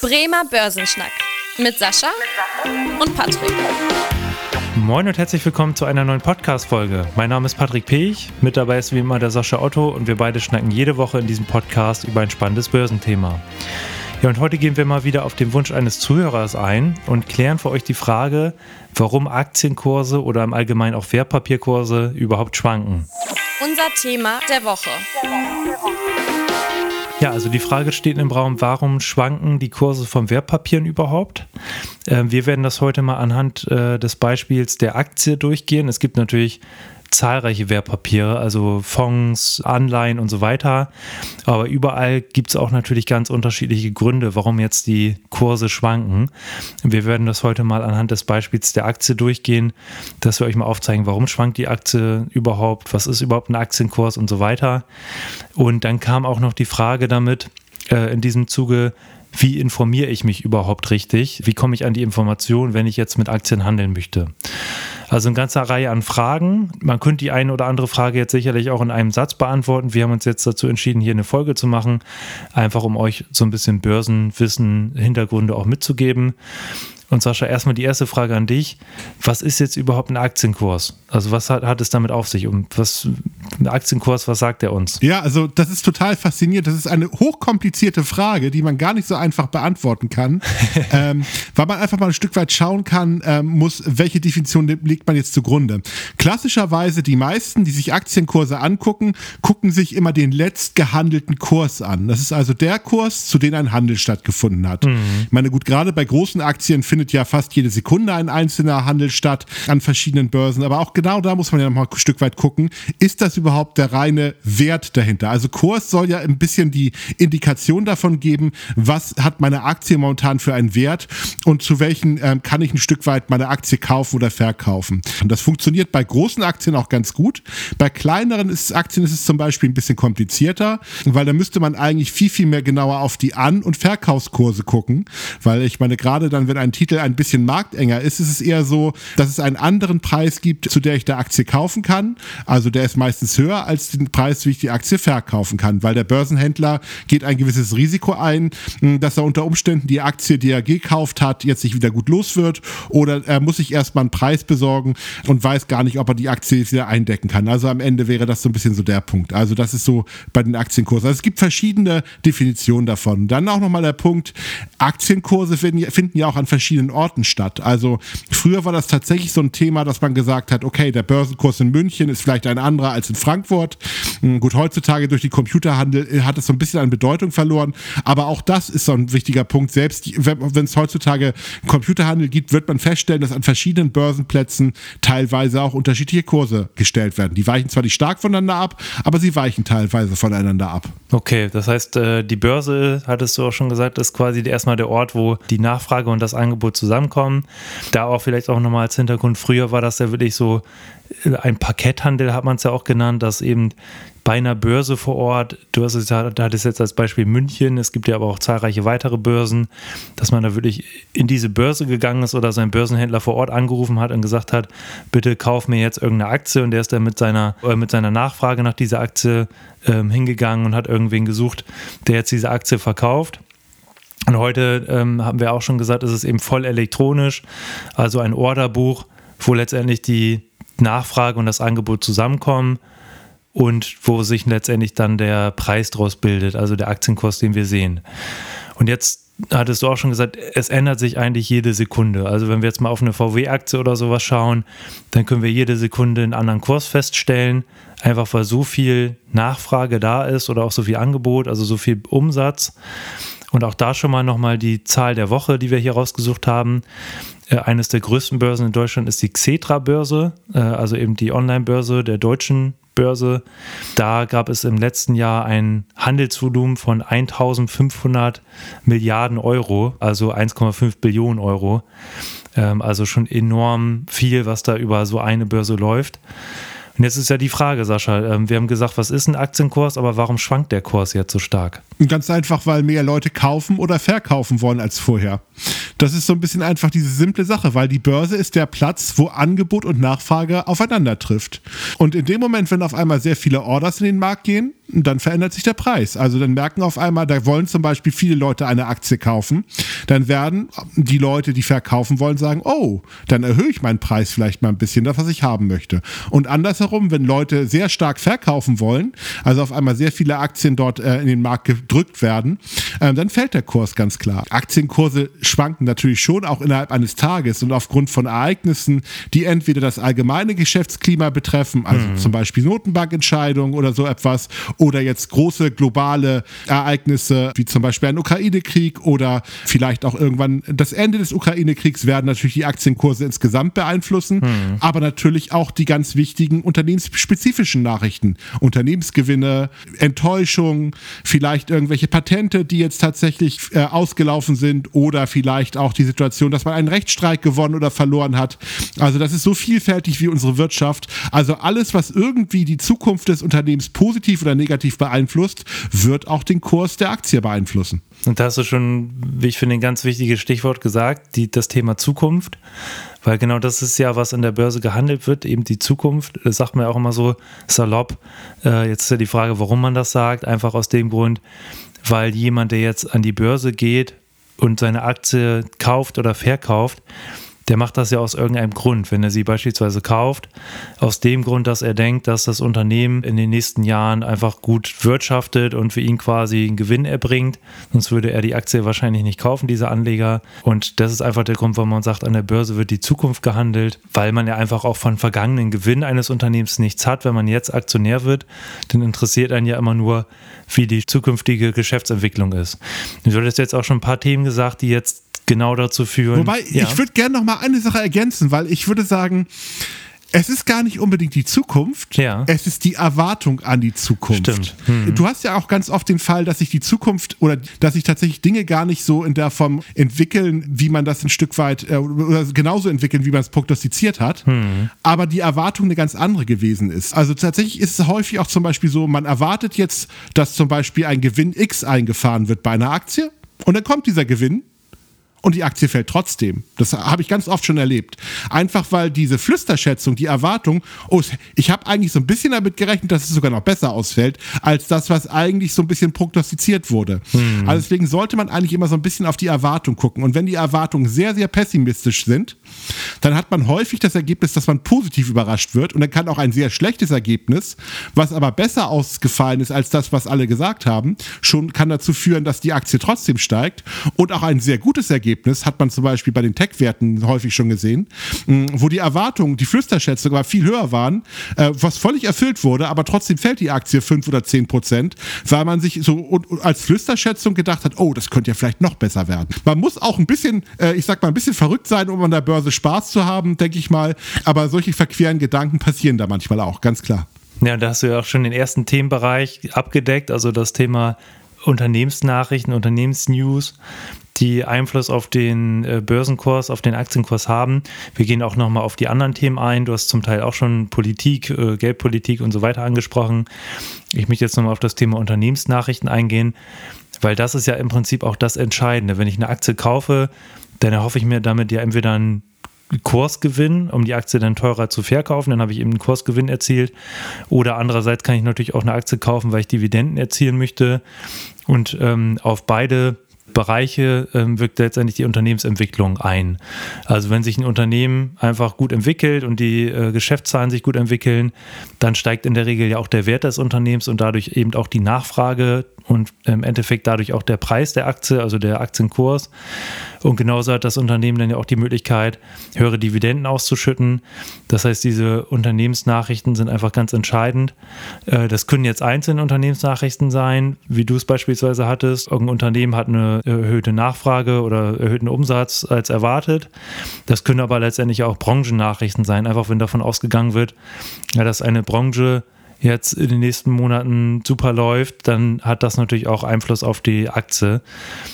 Bremer Börsenschnack mit Sascha und Patrick. Moin und herzlich willkommen zu einer neuen Podcast-Folge. Mein Name ist Patrick Pech, mit dabei ist wie immer der Sascha Otto und wir beide schnacken jede Woche in diesem Podcast über ein spannendes Börsenthema. Ja, und heute gehen wir mal wieder auf den Wunsch eines Zuhörers ein und klären für euch die Frage, warum Aktienkurse oder im Allgemeinen auch Wertpapierkurse überhaupt schwanken. Unser Thema der Woche. Ja, also die Frage steht im Raum, warum schwanken die Kurse von Wertpapieren überhaupt? Äh, wir werden das heute mal anhand äh, des Beispiels der Aktie durchgehen. Es gibt natürlich zahlreiche Wertpapiere, also Fonds, Anleihen und so weiter. Aber überall gibt es auch natürlich ganz unterschiedliche Gründe, warum jetzt die Kurse schwanken. Wir werden das heute mal anhand des Beispiels der Aktie durchgehen, dass wir euch mal aufzeigen, warum schwankt die Aktie überhaupt, was ist überhaupt ein Aktienkurs und so weiter. Und dann kam auch noch die Frage damit äh, in diesem Zuge, wie informiere ich mich überhaupt richtig? Wie komme ich an die Information, wenn ich jetzt mit Aktien handeln möchte? Also eine ganze Reihe an Fragen. Man könnte die eine oder andere Frage jetzt sicherlich auch in einem Satz beantworten. Wir haben uns jetzt dazu entschieden, hier eine Folge zu machen, einfach um euch so ein bisschen Börsenwissen, Hintergründe auch mitzugeben. Und Sascha, erstmal die erste Frage an dich. Was ist jetzt überhaupt ein Aktienkurs? Also was hat, hat es damit auf sich? Und was, ein Aktienkurs, was sagt er uns? Ja, also das ist total faszinierend. Das ist eine hochkomplizierte Frage, die man gar nicht so einfach beantworten kann, ähm, weil man einfach mal ein Stück weit schauen kann, ähm, muss, welche Definition legt man jetzt zugrunde. Klassischerweise die meisten, die sich Aktienkurse angucken, gucken sich immer den letzt gehandelten Kurs an. Das ist also der Kurs, zu dem ein Handel stattgefunden hat. Mhm. Ich meine, gut, gerade bei großen Aktien findet findet ja fast jede Sekunde ein einzelner Handel statt an verschiedenen Börsen. Aber auch genau da muss man ja noch mal ein Stück weit gucken. Ist das überhaupt der reine Wert dahinter? Also Kurs soll ja ein bisschen die Indikation davon geben, was hat meine Aktie momentan für einen Wert und zu welchen ähm, kann ich ein Stück weit meine Aktie kaufen oder verkaufen. Und das funktioniert bei großen Aktien auch ganz gut. Bei kleineren Aktien ist es zum Beispiel ein bisschen komplizierter, weil da müsste man eigentlich viel, viel mehr genauer auf die An- und Verkaufskurse gucken. Weil ich meine, gerade dann, wenn ein Titel Titel ein bisschen marktenger ist, ist es eher so, dass es einen anderen Preis gibt, zu der ich der Aktie kaufen kann. Also der ist meistens höher als den Preis, wie ich die Aktie verkaufen kann, weil der Börsenhändler geht ein gewisses Risiko ein, hm, dass er unter Umständen die Aktie, die er gekauft hat, jetzt nicht wieder gut los wird oder er muss sich erstmal einen Preis besorgen und weiß gar nicht, ob er die Aktie wieder eindecken kann. Also am Ende wäre das so ein bisschen so der Punkt. Also das ist so bei den Aktienkursen. Also es gibt verschiedene Definitionen davon. Dann auch nochmal der Punkt, Aktienkurse finden, finden ja auch an verschiedenen verschiedenen Orten statt. Also früher war das tatsächlich so ein Thema, dass man gesagt hat, okay, der Börsenkurs in München ist vielleicht ein anderer als in Frankfurt. Hm, gut, heutzutage durch die Computerhandel äh, hat es so ein bisschen an Bedeutung verloren, aber auch das ist so ein wichtiger Punkt. Selbst wenn es heutzutage Computerhandel gibt, wird man feststellen, dass an verschiedenen Börsenplätzen teilweise auch unterschiedliche Kurse gestellt werden. Die weichen zwar nicht stark voneinander ab, aber sie weichen teilweise voneinander ab. Okay, das heißt, äh, die Börse, hattest du auch schon gesagt, ist quasi erstmal der Ort, wo die Nachfrage und das Angebot Angebot zusammenkommen. Da auch vielleicht auch nochmal als Hintergrund, früher war das ja wirklich so äh, ein Parketthandel, hat man es ja auch genannt, dass eben bei einer Börse vor Ort, du hast es, da hattest jetzt als Beispiel München, es gibt ja aber auch zahlreiche weitere Börsen, dass man da wirklich in diese Börse gegangen ist oder sein Börsenhändler vor Ort angerufen hat und gesagt hat, bitte kauf mir jetzt irgendeine Aktie und der ist dann mit seiner, äh, mit seiner Nachfrage nach dieser Aktie ähm, hingegangen und hat irgendwen gesucht, der jetzt diese Aktie verkauft. Und heute ähm, haben wir auch schon gesagt, ist es eben voll elektronisch, also ein Orderbuch, wo letztendlich die Nachfrage und das Angebot zusammenkommen und wo sich letztendlich dann der Preis draus bildet, also der Aktienkurs, den wir sehen. Und jetzt hattest du auch schon gesagt, es ändert sich eigentlich jede Sekunde. Also wenn wir jetzt mal auf eine VW-Aktie oder sowas schauen, dann können wir jede Sekunde einen anderen Kurs feststellen, einfach weil so viel Nachfrage da ist oder auch so viel Angebot, also so viel Umsatz. Und auch da schon mal nochmal die Zahl der Woche, die wir hier rausgesucht haben. Äh, eines der größten Börsen in Deutschland ist die Xetra-Börse, äh, also eben die Online-Börse der deutschen Börse. Da gab es im letzten Jahr ein Handelsvolumen von 1500 Milliarden Euro, also 1,5 Billionen Euro. Ähm, also schon enorm viel, was da über so eine Börse läuft. Und jetzt ist ja die Frage, Sascha, ähm, wir haben gesagt, was ist ein Aktienkurs, aber warum schwankt der Kurs jetzt so stark? Ganz einfach, weil mehr Leute kaufen oder verkaufen wollen als vorher. Das ist so ein bisschen einfach diese simple Sache, weil die Börse ist der Platz, wo Angebot und Nachfrage aufeinander trifft. Und in dem Moment, wenn auf einmal sehr viele Orders in den Markt gehen, dann verändert sich der Preis. Also dann merken auf einmal, da wollen zum Beispiel viele Leute eine Aktie kaufen. Dann werden die Leute, die verkaufen wollen, sagen, oh, dann erhöhe ich meinen Preis vielleicht mal ein bisschen, das, was ich haben möchte. Und andersherum, wenn Leute sehr stark verkaufen wollen, also auf einmal sehr viele Aktien dort äh, in den Markt gedrückt werden, äh, dann fällt der Kurs ganz klar. Aktienkurse schwanken natürlich schon auch innerhalb eines Tages und aufgrund von Ereignissen, die entweder das allgemeine Geschäftsklima betreffen, also mhm. zum Beispiel Notenbankentscheidungen oder so etwas, oder jetzt große globale Ereignisse, wie zum Beispiel ein Ukraine-Krieg oder vielleicht auch irgendwann das Ende des Ukraine-Kriegs werden natürlich die Aktienkurse insgesamt beeinflussen, mhm. aber natürlich auch die ganz wichtigen unternehmensspezifischen Nachrichten. Unternehmensgewinne, Enttäuschung, vielleicht irgendwelche Patente, die jetzt tatsächlich äh, ausgelaufen sind oder vielleicht auch die Situation, dass man einen Rechtsstreik gewonnen oder verloren hat. Also das ist so vielfältig wie unsere Wirtschaft. Also alles, was irgendwie die Zukunft des Unternehmens positiv oder negativ beeinflusst, wird auch den Kurs der Aktie beeinflussen. Und da hast du schon, wie ich finde, ein ganz wichtiges Stichwort gesagt, die, das Thema Zukunft. Weil genau das ist ja, was in der Börse gehandelt wird, eben die Zukunft. Das sagt man ja auch immer so salopp. Äh, jetzt ist ja die Frage, warum man das sagt. Einfach aus dem Grund, weil jemand, der jetzt an die Börse geht und seine Aktie kauft oder verkauft, der macht das ja aus irgendeinem Grund. Wenn er sie beispielsweise kauft, aus dem Grund, dass er denkt, dass das Unternehmen in den nächsten Jahren einfach gut wirtschaftet und für ihn quasi einen Gewinn erbringt. Sonst würde er die Aktie wahrscheinlich nicht kaufen, dieser Anleger. Und das ist einfach der Grund, warum man sagt, an der Börse wird die Zukunft gehandelt, weil man ja einfach auch von vergangenen Gewinn eines Unternehmens nichts hat. Wenn man jetzt Aktionär wird, dann interessiert einen ja immer nur, wie die zukünftige Geschäftsentwicklung ist. Du hattest jetzt auch schon ein paar Themen gesagt, die jetzt genau dazu führen. Wobei, ja. ich würde gerne noch mal eine Sache ergänzen, weil ich würde sagen, es ist gar nicht unbedingt die Zukunft, ja. es ist die Erwartung an die Zukunft. Stimmt. Hm. Du hast ja auch ganz oft den Fall, dass sich die Zukunft oder dass sich tatsächlich Dinge gar nicht so in der Form entwickeln, wie man das ein Stück weit äh, oder genauso entwickeln, wie man es prognostiziert hat, hm. aber die Erwartung eine ganz andere gewesen ist. Also tatsächlich ist es häufig auch zum Beispiel so, man erwartet jetzt, dass zum Beispiel ein Gewinn X eingefahren wird bei einer Aktie und dann kommt dieser Gewinn und die Aktie fällt trotzdem. Das habe ich ganz oft schon erlebt. Einfach weil diese Flüsterschätzung, die Erwartung, oh, ich habe eigentlich so ein bisschen damit gerechnet, dass es sogar noch besser ausfällt, als das, was eigentlich so ein bisschen prognostiziert wurde. Hm. Also deswegen sollte man eigentlich immer so ein bisschen auf die Erwartung gucken. Und wenn die Erwartungen sehr, sehr pessimistisch sind, dann hat man häufig das Ergebnis, dass man positiv überrascht wird. Und dann kann auch ein sehr schlechtes Ergebnis, was aber besser ausgefallen ist als das, was alle gesagt haben, schon kann dazu führen, dass die Aktie trotzdem steigt. Und auch ein sehr gutes Ergebnis Ergebnis, hat man zum Beispiel bei den Tech-Werten häufig schon gesehen, wo die Erwartungen, die Flüsterschätzungen aber viel höher waren, äh, was völlig erfüllt wurde, aber trotzdem fällt die Aktie 5 oder 10 Prozent, weil man sich so als Flüsterschätzung gedacht hat, oh, das könnte ja vielleicht noch besser werden. Man muss auch ein bisschen, äh, ich sag mal, ein bisschen verrückt sein, um an der Börse Spaß zu haben, denke ich mal, aber solche verqueren Gedanken passieren da manchmal auch, ganz klar. Ja, da hast du ja auch schon den ersten Themenbereich abgedeckt, also das Thema Unternehmensnachrichten, Unternehmensnews die Einfluss auf den äh, Börsenkurs, auf den Aktienkurs haben. Wir gehen auch nochmal auf die anderen Themen ein. Du hast zum Teil auch schon Politik, äh, Geldpolitik und so weiter angesprochen. Ich möchte jetzt nochmal auf das Thema Unternehmensnachrichten eingehen, weil das ist ja im Prinzip auch das Entscheidende. Wenn ich eine Aktie kaufe, dann erhoffe ich mir damit ja entweder einen Kursgewinn, um die Aktie dann teurer zu verkaufen, dann habe ich eben einen Kursgewinn erzielt. Oder andererseits kann ich natürlich auch eine Aktie kaufen, weil ich Dividenden erzielen möchte. Und ähm, auf beide Bereiche ähm, wirkt letztendlich die Unternehmensentwicklung ein. Also wenn sich ein Unternehmen einfach gut entwickelt und die äh, Geschäftszahlen sich gut entwickeln, dann steigt in der Regel ja auch der Wert des Unternehmens und dadurch eben auch die Nachfrage und im Endeffekt dadurch auch der Preis der Aktie, also der Aktienkurs. Und genauso hat das Unternehmen dann ja auch die Möglichkeit, höhere Dividenden auszuschütten. Das heißt, diese Unternehmensnachrichten sind einfach ganz entscheidend. Äh, das können jetzt einzelne Unternehmensnachrichten sein, wie du es beispielsweise hattest. Irgendein Unternehmen hat eine erhöhte Nachfrage oder erhöhten Umsatz als erwartet. Das können aber letztendlich auch Branchennachrichten sein, einfach wenn davon ausgegangen wird, dass eine Branche jetzt in den nächsten Monaten super läuft, dann hat das natürlich auch Einfluss auf die Aktie.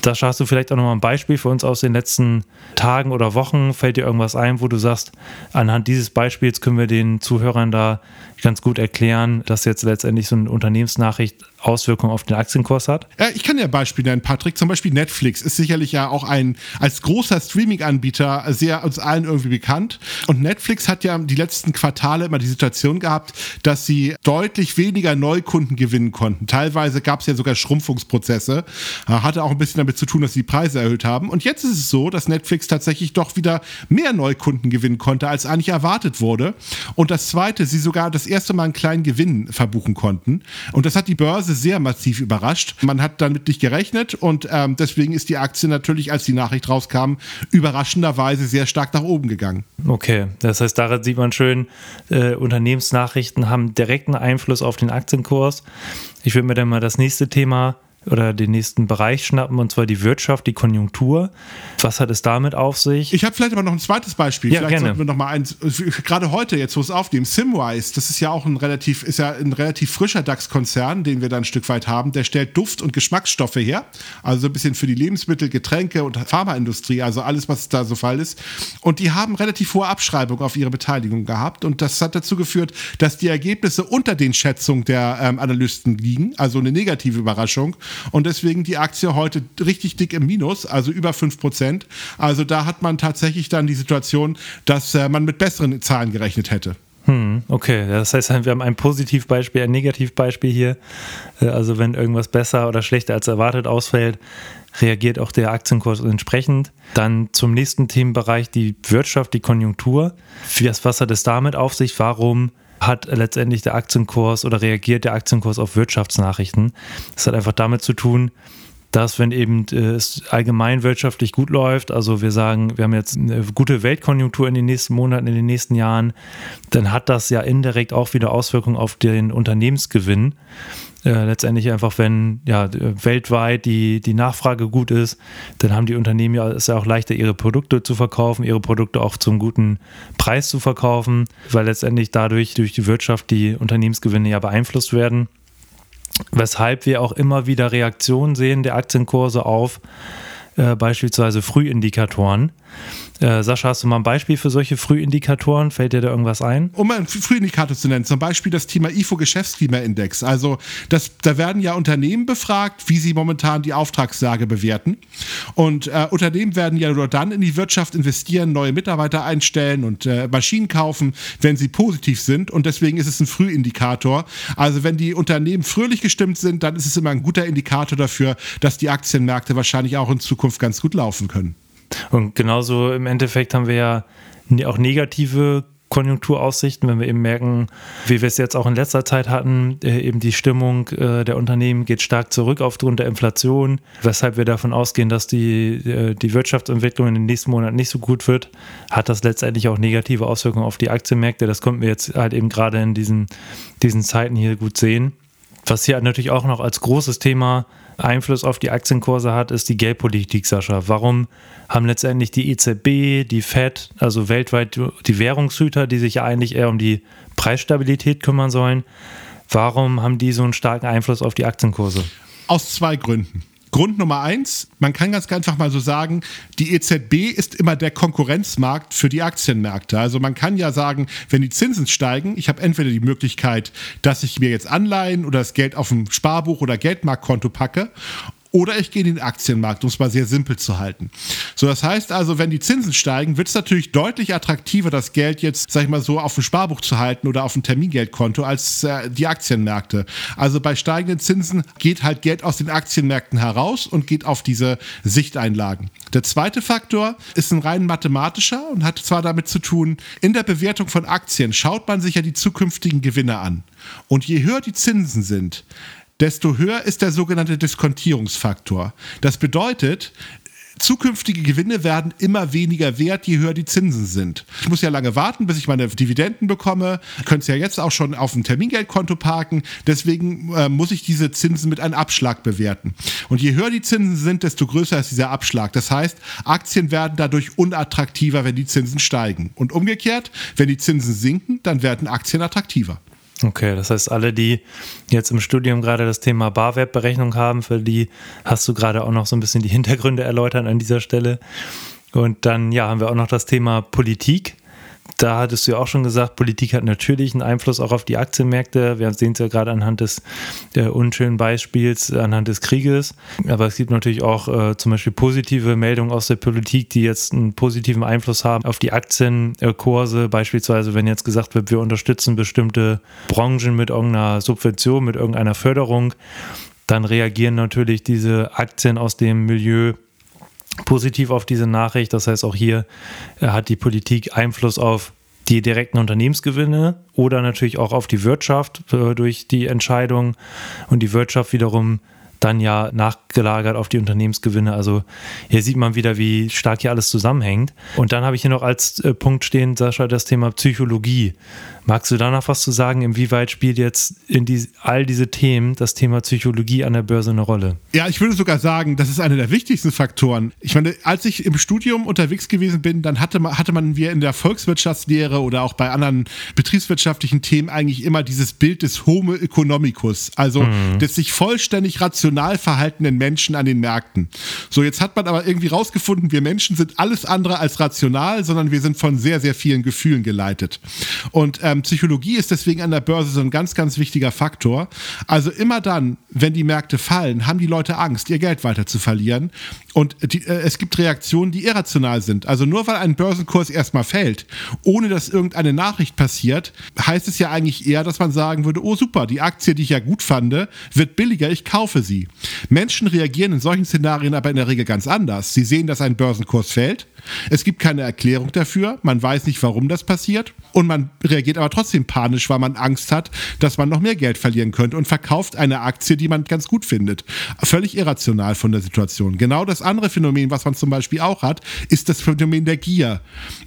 Da hast du vielleicht auch nochmal ein Beispiel für uns aus den letzten Tagen oder Wochen. Fällt dir irgendwas ein, wo du sagst, anhand dieses Beispiels können wir den Zuhörern da ganz gut erklären, dass jetzt letztendlich so eine Unternehmensnachricht Auswirkungen auf den Aktienkurs hat? Ja, ich kann ja Beispiele nennen, Patrick. Zum Beispiel Netflix ist sicherlich ja auch ein als großer Streaming-Anbieter sehr uns allen irgendwie bekannt. Und Netflix hat ja die letzten Quartale immer die Situation gehabt, dass sie deutlich weniger Neukunden gewinnen konnten. Teilweise gab es ja sogar Schrumpfungsprozesse. Hatte auch ein bisschen damit zu tun, dass sie die Preise erhöht haben. Und jetzt ist es so, dass Netflix tatsächlich doch wieder mehr Neukunden gewinnen konnte, als eigentlich erwartet wurde. Und das Zweite, sie sogar das erste Mal einen kleinen Gewinn verbuchen konnten. Und das hat die Börse sehr massiv überrascht. Man hat damit nicht gerechnet und ähm, deswegen ist die Aktie natürlich, als die Nachricht rauskam, überraschenderweise sehr stark nach oben gegangen. Okay, das heißt, daran sieht man schön, äh, Unternehmensnachrichten haben direkten Einfluss auf den Aktienkurs. Ich würde mir dann mal das nächste Thema oder den nächsten Bereich schnappen, und zwar die Wirtschaft, die Konjunktur. Was hat es damit auf sich? Ich habe vielleicht aber noch ein zweites Beispiel. Ja, vielleicht gerne. sollten wir noch mal eins, gerade heute, jetzt wo es aufnehmen, Simwise, das ist ja auch ein relativ, ist ja ein relativ frischer DAX-Konzern, den wir da ein Stück weit haben. Der stellt Duft- und Geschmacksstoffe her, also so ein bisschen für die Lebensmittel, Getränke und Pharmaindustrie, also alles, was da so Fall ist. Und die haben relativ hohe Abschreibung auf ihre Beteiligung gehabt und das hat dazu geführt, dass die Ergebnisse unter den Schätzungen der ähm, Analysten liegen, also eine negative Überraschung und deswegen die Aktie heute richtig dick im Minus, also über 5%. Also da hat man tatsächlich dann die Situation, dass äh, man mit besseren Zahlen gerechnet hätte. Hm, okay, das heißt, wir haben ein Positivbeispiel, ein Negativbeispiel hier. Äh, Also wenn irgendwas besser oder schlechter als erwartet ausfällt, reagiert auch der Aktienkurs entsprechend. Dann zum nächsten Themenbereich die Wirtschaft, die Konjunktur. Was, was hat es damit auf sich? Warum hat letztendlich der Aktienkurs oder reagiert der Aktienkurs auf Wirtschaftsnachrichten? Das hat einfach damit zu tun, dass wenn eben äh, es allgemein wirtschaftlich gut läuft, also wir sagen, wir haben jetzt eine gute Weltkonjunktur in den nächsten Monaten, in den nächsten Jahren, dann hat das ja indirekt auch wieder Auswirkungen auf den Unternehmensgewinn. Äh, letztendlich einfach, wenn ja weltweit die, die Nachfrage gut ist, dann haben die Unternehmen ja es ja auch leichter, ihre Produkte zu verkaufen, ihre Produkte auch zum guten Preis zu verkaufen, weil letztendlich dadurch durch die Wirtschaft die Unternehmensgewinne ja beeinflusst werden weshalb wir auch immer wieder Reaktionen sehen der Aktienkurse auf äh, beispielsweise Frühindikatoren. Äh, Sascha, hast du mal ein Beispiel für solche Frühindikatoren? Fällt dir da irgendwas ein? Um einen Frühindikator zu nennen, zum Beispiel das Thema IFO-Geschäftsklimaindex. Also das, da werden ja Unternehmen befragt, wie sie momentan die Auftragslage bewerten. Und äh, Unternehmen werden ja nur dann in die Wirtschaft investieren, neue Mitarbeiter einstellen und äh, Maschinen kaufen, wenn sie positiv sind. Und deswegen ist es ein Frühindikator. Also wenn die Unternehmen fröhlich gestimmt sind, dann ist es immer ein guter Indikator dafür, dass die Aktienmärkte wahrscheinlich auch in Zukunft ganz gut laufen können. Und genauso im Endeffekt haben wir ja auch negative Konjunkturaussichten, wenn wir eben merken, wie wir es jetzt auch in letzter Zeit hatten, äh, eben die Stimmung äh, der Unternehmen geht stark zurück aufgrund der Inflation, weshalb wir davon ausgehen, dass die, äh, die Wirtschaftsentwicklung in den nächsten Monaten nicht so gut wird, hat das letztendlich auch negative Auswirkungen auf die Aktienmärkte. Das konnten wir jetzt halt eben gerade in diesen, diesen Zeiten hier gut sehen. Was hier natürlich auch noch als großes Thema Einfluss auf die Aktienkurse hat, ist die Geldpolitik, Sascha. Warum haben letztendlich die EZB, die Fed, also weltweit die Währungshüter, die sich ja eigentlich eher um die Preisstabilität kümmern sollen, warum haben die so einen starken Einfluss auf die Aktienkurse? Aus zwei Gründen. Grund Nummer eins, man kann ganz einfach mal so sagen, die EZB ist immer der Konkurrenzmarkt für die Aktienmärkte. Also man kann ja sagen, wenn die Zinsen steigen, ich habe entweder die Möglichkeit, dass ich mir jetzt Anleihen oder das Geld auf dem Sparbuch oder Geldmarktkonto packe oder ich gehe in den Aktienmarkt, um es mal sehr simpel zu halten. So, das heißt also, wenn die Zinsen steigen, wird es natürlich deutlich attraktiver, das Geld jetzt, sag ich mal so, auf dem Sparbuch zu halten oder auf dem Termingeldkonto als äh, die Aktienmärkte. Also bei steigenden Zinsen geht halt Geld aus den Aktienmärkten heraus und geht auf diese Sichteinlagen. Der zweite Faktor ist ein rein mathematischer und hat zwar damit zu tun, in der Bewertung von Aktien schaut man sich ja die zukünftigen Gewinne an. Und je höher die Zinsen sind, desto höher ist der sogenannte Diskontierungsfaktor. Das bedeutet, zukünftige Gewinne werden immer weniger wert, je höher die Zinsen sind. Ich muss ja lange warten, bis ich meine Dividenden bekomme. Ich könnte es ja jetzt auch schon auf dem Termingeldkonto parken. Deswegen äh, muss ich diese Zinsen mit einem Abschlag bewerten. Und je höher die Zinsen sind, desto größer ist dieser Abschlag. Das heißt, Aktien werden dadurch unattraktiver, wenn die Zinsen steigen. Und umgekehrt, wenn die Zinsen sinken, dann werden Aktien attraktiver. Okay, das heißt, alle, die jetzt im Studium gerade das Thema Barwertberechnung haben, für die hast du gerade auch noch so ein bisschen die Hintergründe erläutert an dieser Stelle. Und dann, ja, haben wir auch noch das Thema Politik. Da hattest du ja auch schon gesagt, Politik hat natürlich einen Einfluss auch auf die Aktienmärkte. Wir sehen es ja gerade anhand des unschönen Beispiels, anhand des Krieges. Aber es gibt natürlich auch äh, zum Beispiel positive Meldungen aus der Politik, die jetzt einen positiven Einfluss haben auf die Aktienkurse. Beispielsweise, wenn jetzt gesagt wird, wir unterstützen bestimmte Branchen mit irgendeiner Subvention, mit irgendeiner Förderung, dann reagieren natürlich diese Aktien aus dem Milieu positiv auf diese Nachricht. Das heißt, auch hier äh, hat die Politik Einfluss auf die direkten Unternehmensgewinne oder natürlich auch auf die Wirtschaft äh, durch die Entscheidung und die Wirtschaft wiederum dann ja nachgelagert auf die Unternehmensgewinne. Also hier sieht man wieder, wie stark hier alles zusammenhängt. Und dann habe ich hier noch als äh, Punkt stehen, Sascha, das Thema Psychologie. Magst du da noch was zu sagen? Inwieweit spielt jetzt in die, all diese Themen das Thema Psychologie an der Börse eine Rolle? Ja, ich würde sogar sagen, das ist einer der wichtigsten Faktoren. Ich meine, als ich im Studium unterwegs gewesen bin, dann hatte man, hatte man wir in der Volkswirtschaftslehre oder auch bei anderen betriebswirtschaftlichen Themen eigentlich immer dieses Bild des Homo economicus, also mhm. des sich vollständig rational verhaltenen Menschen an den Märkten. So, jetzt hat man aber irgendwie rausgefunden, wir Menschen sind alles andere als rational, sondern wir sind von sehr, sehr vielen Gefühlen geleitet. Und ähm, Psychologie ist deswegen an der Börse so ein ganz, ganz wichtiger Faktor. Also immer dann, wenn die Märkte fallen, haben die Leute Angst, ihr Geld weiter zu verlieren. Und die, äh, es gibt Reaktionen, die irrational sind. Also nur weil ein Börsenkurs erstmal fällt, ohne dass irgendeine Nachricht passiert, heißt es ja eigentlich eher, dass man sagen würde, oh super, die Aktie, die ich ja gut fand, wird billiger, ich kaufe sie. Menschen reagieren in solchen Szenarien aber in der Regel ganz anders. Sie sehen, dass ein Börsenkurs fällt. Es gibt keine Erklärung dafür. Man weiß nicht, warum das passiert. Und man reagiert aber trotzdem panisch, weil man Angst hat, dass man noch mehr Geld verlieren könnte und verkauft eine Aktie, die man ganz gut findet. Völlig irrational von der Situation. Genau das andere Phänomen, was man zum Beispiel auch hat, ist das Phänomen der Gier.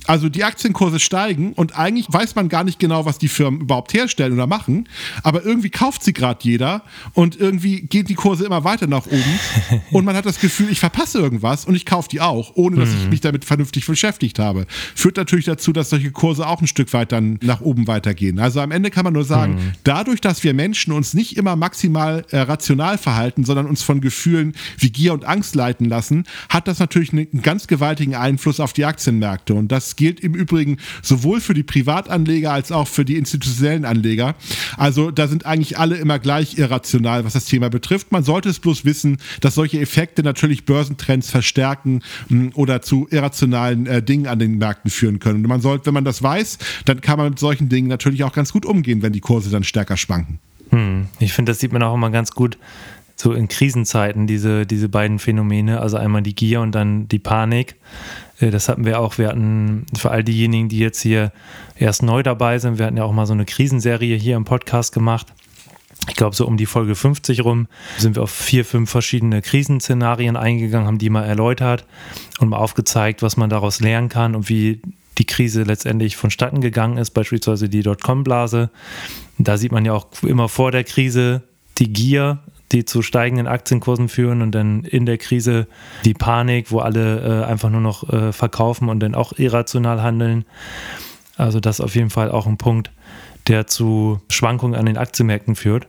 Also die Aktienkurse steigen und eigentlich weiß man gar nicht genau, was die Firmen überhaupt herstellen oder machen, aber irgendwie kauft sie gerade jeder und irgendwie gehen die Kurse immer weiter nach oben und man hat das Gefühl, ich verpasse irgendwas und ich kaufe die auch, ohne dass ich mhm. mich damit vernünftig beschäftigt habe. Führt natürlich dazu, dass solche Kurse auch ein Stück weit dann nach oben weitergehen. Also am Ende kann man nur sagen, mhm. dadurch, dass wir Menschen uns nicht immer maximal äh, rational verhalten, sondern uns von Gefühlen wie Gier und Angst leiten lassen, hat das natürlich einen ganz gewaltigen Einfluss auf die Aktienmärkte. Und das gilt im Übrigen sowohl für die Privatanleger als auch für die institutionellen Anleger. Also da sind eigentlich alle immer gleich irrational, was das Thema betrifft. Man sollte es bloß wissen, dass solche Effekte natürlich Börsentrends verstärken mh, oder zu irrationalen äh, Dingen an den Märkten führen können. Und man sollte, wenn man das weiß, dann kann man mit solchen Dingen natürlich auch ganz gut umgehen, wenn die Kurse dann stärker schwanken. Hm. Ich finde, das sieht man auch immer ganz gut so in Krisenzeiten, diese, diese beiden Phänomene, also einmal die Gier und dann die Panik. Äh, das hatten wir auch. Wir hatten für all diejenigen, die jetzt hier erst neu dabei sind, wir hatten ja auch mal so eine Krisenserie hier im Podcast gemacht. Ich glaube, so um die Folge 50 rum sind wir auf vier, fünf verschiedene Krisenszenarien eingegangen, haben die mal erläutert und mal aufgezeigt, was man daraus lernen kann und wie die Krise letztendlich vonstatten gegangen ist, beispielsweise die Dotcom-Blase. Da sieht man ja auch immer vor der Krise die Gier, die zu steigenden Aktienkursen führen und dann in der Krise die Panik, wo alle äh, einfach nur noch äh, verkaufen und dann auch irrational handeln. Also das ist auf jeden Fall auch ein Punkt, der zu Schwankungen an den Aktienmärkten führt.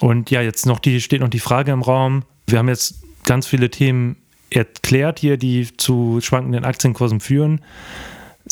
Und ja, jetzt noch die, steht noch die Frage im Raum. Wir haben jetzt ganz viele Themen erklärt hier, die zu schwankenden Aktienkursen führen.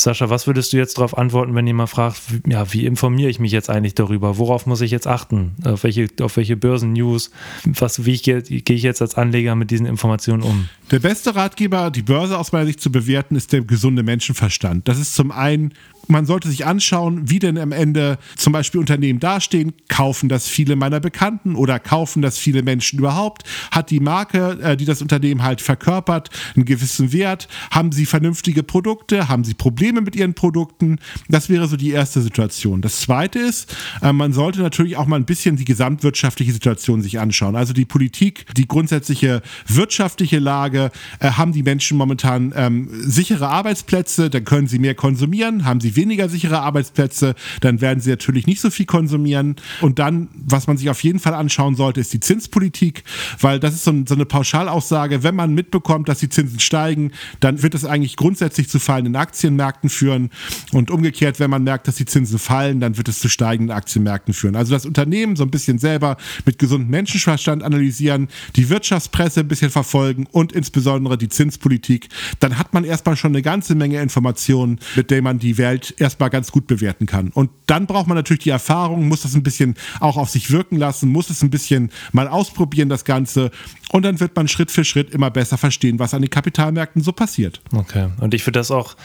Sascha, was würdest du jetzt darauf antworten, wenn jemand fragt, ja, wie informiere ich mich jetzt eigentlich darüber? Worauf muss ich jetzt achten? Auf welche, auf welche Börsen-News? wie gehe ich jetzt als Anleger mit diesen Informationen um? Der beste Ratgeber, die Börse aus meiner Sicht zu bewerten, ist der gesunde Menschenverstand. Das ist zum einen man sollte sich anschauen, wie denn am Ende zum Beispiel Unternehmen dastehen. Kaufen das viele meiner Bekannten oder kaufen das viele Menschen überhaupt? Hat die Marke, äh, die das Unternehmen halt verkörpert, einen gewissen Wert? Haben sie vernünftige Produkte? Haben sie Probleme mit ihren Produkten? Das wäre so die erste Situation. Das zweite ist, äh, man sollte natürlich auch mal ein bisschen die gesamtwirtschaftliche Situation sich anschauen. Also die Politik, die grundsätzliche wirtschaftliche Lage. Äh, haben die Menschen momentan ähm, sichere Arbeitsplätze? Dann können sie mehr konsumieren. Haben sie weniger sichere Arbeitsplätze, dann werden sie natürlich nicht so viel konsumieren. Und dann, was man sich auf jeden Fall anschauen sollte, ist die Zinspolitik, weil das ist so, so eine Pauschalaussage. Wenn man mitbekommt, dass die Zinsen steigen, dann wird es eigentlich grundsätzlich zu fallenden Aktienmärkten führen. Und umgekehrt, wenn man merkt, dass die Zinsen fallen, dann wird es zu steigenden Aktienmärkten führen. Also das Unternehmen so ein bisschen selber mit gesundem Menschenverstand analysieren, die Wirtschaftspresse ein bisschen verfolgen und insbesondere die Zinspolitik, dann hat man erstmal schon eine ganze Menge Informationen, mit denen man die Welt erstmal ganz gut bewerten kann. Und dann braucht man natürlich die Erfahrung, muss das ein bisschen auch auf sich wirken lassen, muss es ein bisschen mal ausprobieren, das Ganze. Und dann wird man Schritt für Schritt immer besser verstehen, was an den Kapitalmärkten so passiert. Okay. Und ich würde das auch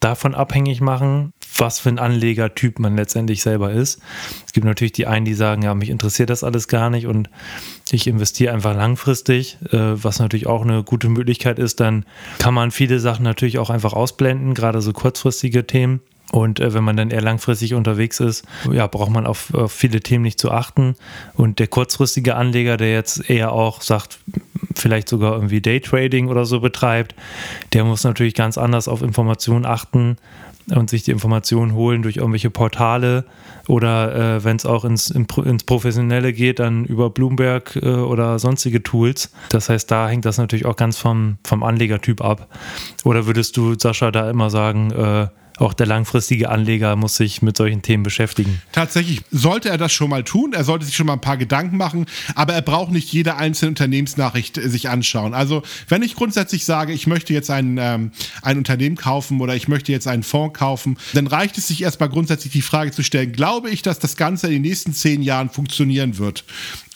davon abhängig machen, was für ein Anlegertyp man letztendlich selber ist. Es gibt natürlich die einen, die sagen, ja, mich interessiert das alles gar nicht und ich investiere einfach langfristig, äh, was natürlich auch eine gute Möglichkeit ist. Dann kann man viele Sachen natürlich auch einfach ausblenden, gerade so kurzfristige Themen. Und äh, wenn man dann eher langfristig unterwegs ist, ja, braucht man auf, auf, viele Themen nicht zu achten. Und der kurzfristige Anleger, der jetzt eher auch sagt, vielleicht sogar irgendwie Daytrading oder so betreibt, der muss natürlich ganz anders auf Informationen achten und sich die Informationen holen durch irgendwelche Portale oder äh, wenn es auch ins, ins Professionelle geht, dann über Bloomberg äh, oder sonstige Tools. Das heißt, da hängt das natürlich auch ganz vom, vom Anlegertyp ab. Oder würdest du, Sascha, da immer sagen, äh, auch der langfristige Anleger muss sich mit solchen Themen beschäftigen. Tatsächlich sollte er das schon mal tun. Er sollte sich schon mal ein paar Gedanken machen, aber er braucht nicht jede einzelne Unternehmensnachricht äh, sich anschauen. Also, wenn ich grundsätzlich sage, ich möchte jetzt ein, ähm, ein Unternehmen kaufen oder ich möchte jetzt einen Fonds kaufen, dann reicht es sich erstmal grundsätzlich die Frage zu stellen, glaube ich, dass das Ganze in den nächsten zehn Jahren funktionieren wird?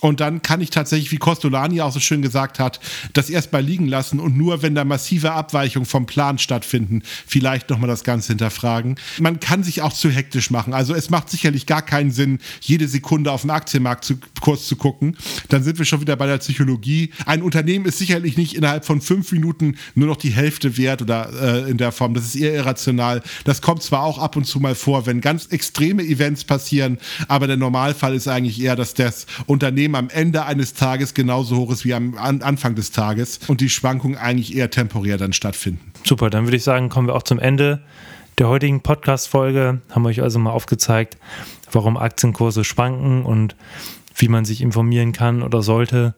Und dann kann ich tatsächlich, wie Costolani auch so schön gesagt hat, das erstmal liegen lassen und nur, wenn da massive Abweichungen vom Plan stattfinden, vielleicht nochmal das Ganze hinterfragen. Man kann sich auch zu hektisch machen. Also es macht sicherlich gar keinen Sinn, jede Sekunde auf den Aktienmarkt zu, kurz zu gucken. Dann sind wir schon wieder bei der Psychologie. Ein Unternehmen ist sicherlich nicht innerhalb von fünf Minuten nur noch die Hälfte wert oder äh, in der Form. Das ist eher irrational. Das kommt zwar auch ab und zu mal vor, wenn ganz extreme Events passieren, aber der Normalfall ist eigentlich eher, dass das Unternehmen Unternehmen am Ende eines Tages genauso hoch ist wie am Anfang des Tages und die Schwankungen eigentlich eher temporär dann stattfinden. Super, dann würde ich sagen, kommen wir auch zum Ende der heutigen Podcast-Folge. Haben wir euch also mal aufgezeigt, warum Aktienkurse schwanken und wie man sich informieren kann oder sollte.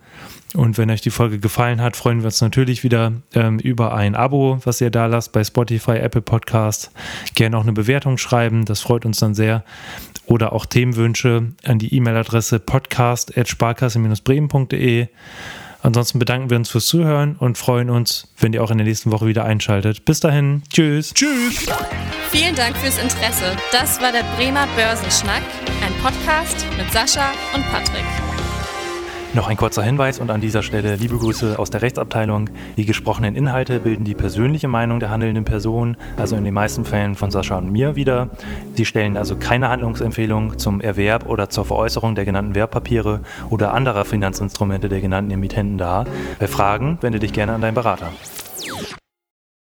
Und wenn euch die Folge gefallen hat, freuen wir uns natürlich wieder ähm, über ein Abo, was ihr da lasst bei Spotify, Apple Podcast. Gerne auch eine Bewertung schreiben, das freut uns dann sehr oder auch Themenwünsche an die E-Mail-Adresse podcast.sparkasse-bremen.de. Ansonsten bedanken wir uns fürs Zuhören und freuen uns, wenn ihr auch in der nächsten Woche wieder einschaltet. Bis dahin, tschüss. Tschüss. Vielen Dank fürs Interesse. Das war der Bremer Börsenschnack, ein Podcast mit Sascha und Patrick. Noch ein kurzer Hinweis und an dieser Stelle liebe Grüße aus der Rechtsabteilung. Die gesprochenen Inhalte bilden die persönliche Meinung der handelnden Person, also in den meisten Fällen von Sascha und mir wieder. Sie stellen also keine Handlungsempfehlung zum Erwerb oder zur Veräußerung der genannten Wertpapiere oder anderer Finanzinstrumente der genannten Emittenten dar. Bei Fragen wende dich gerne an deinen Berater.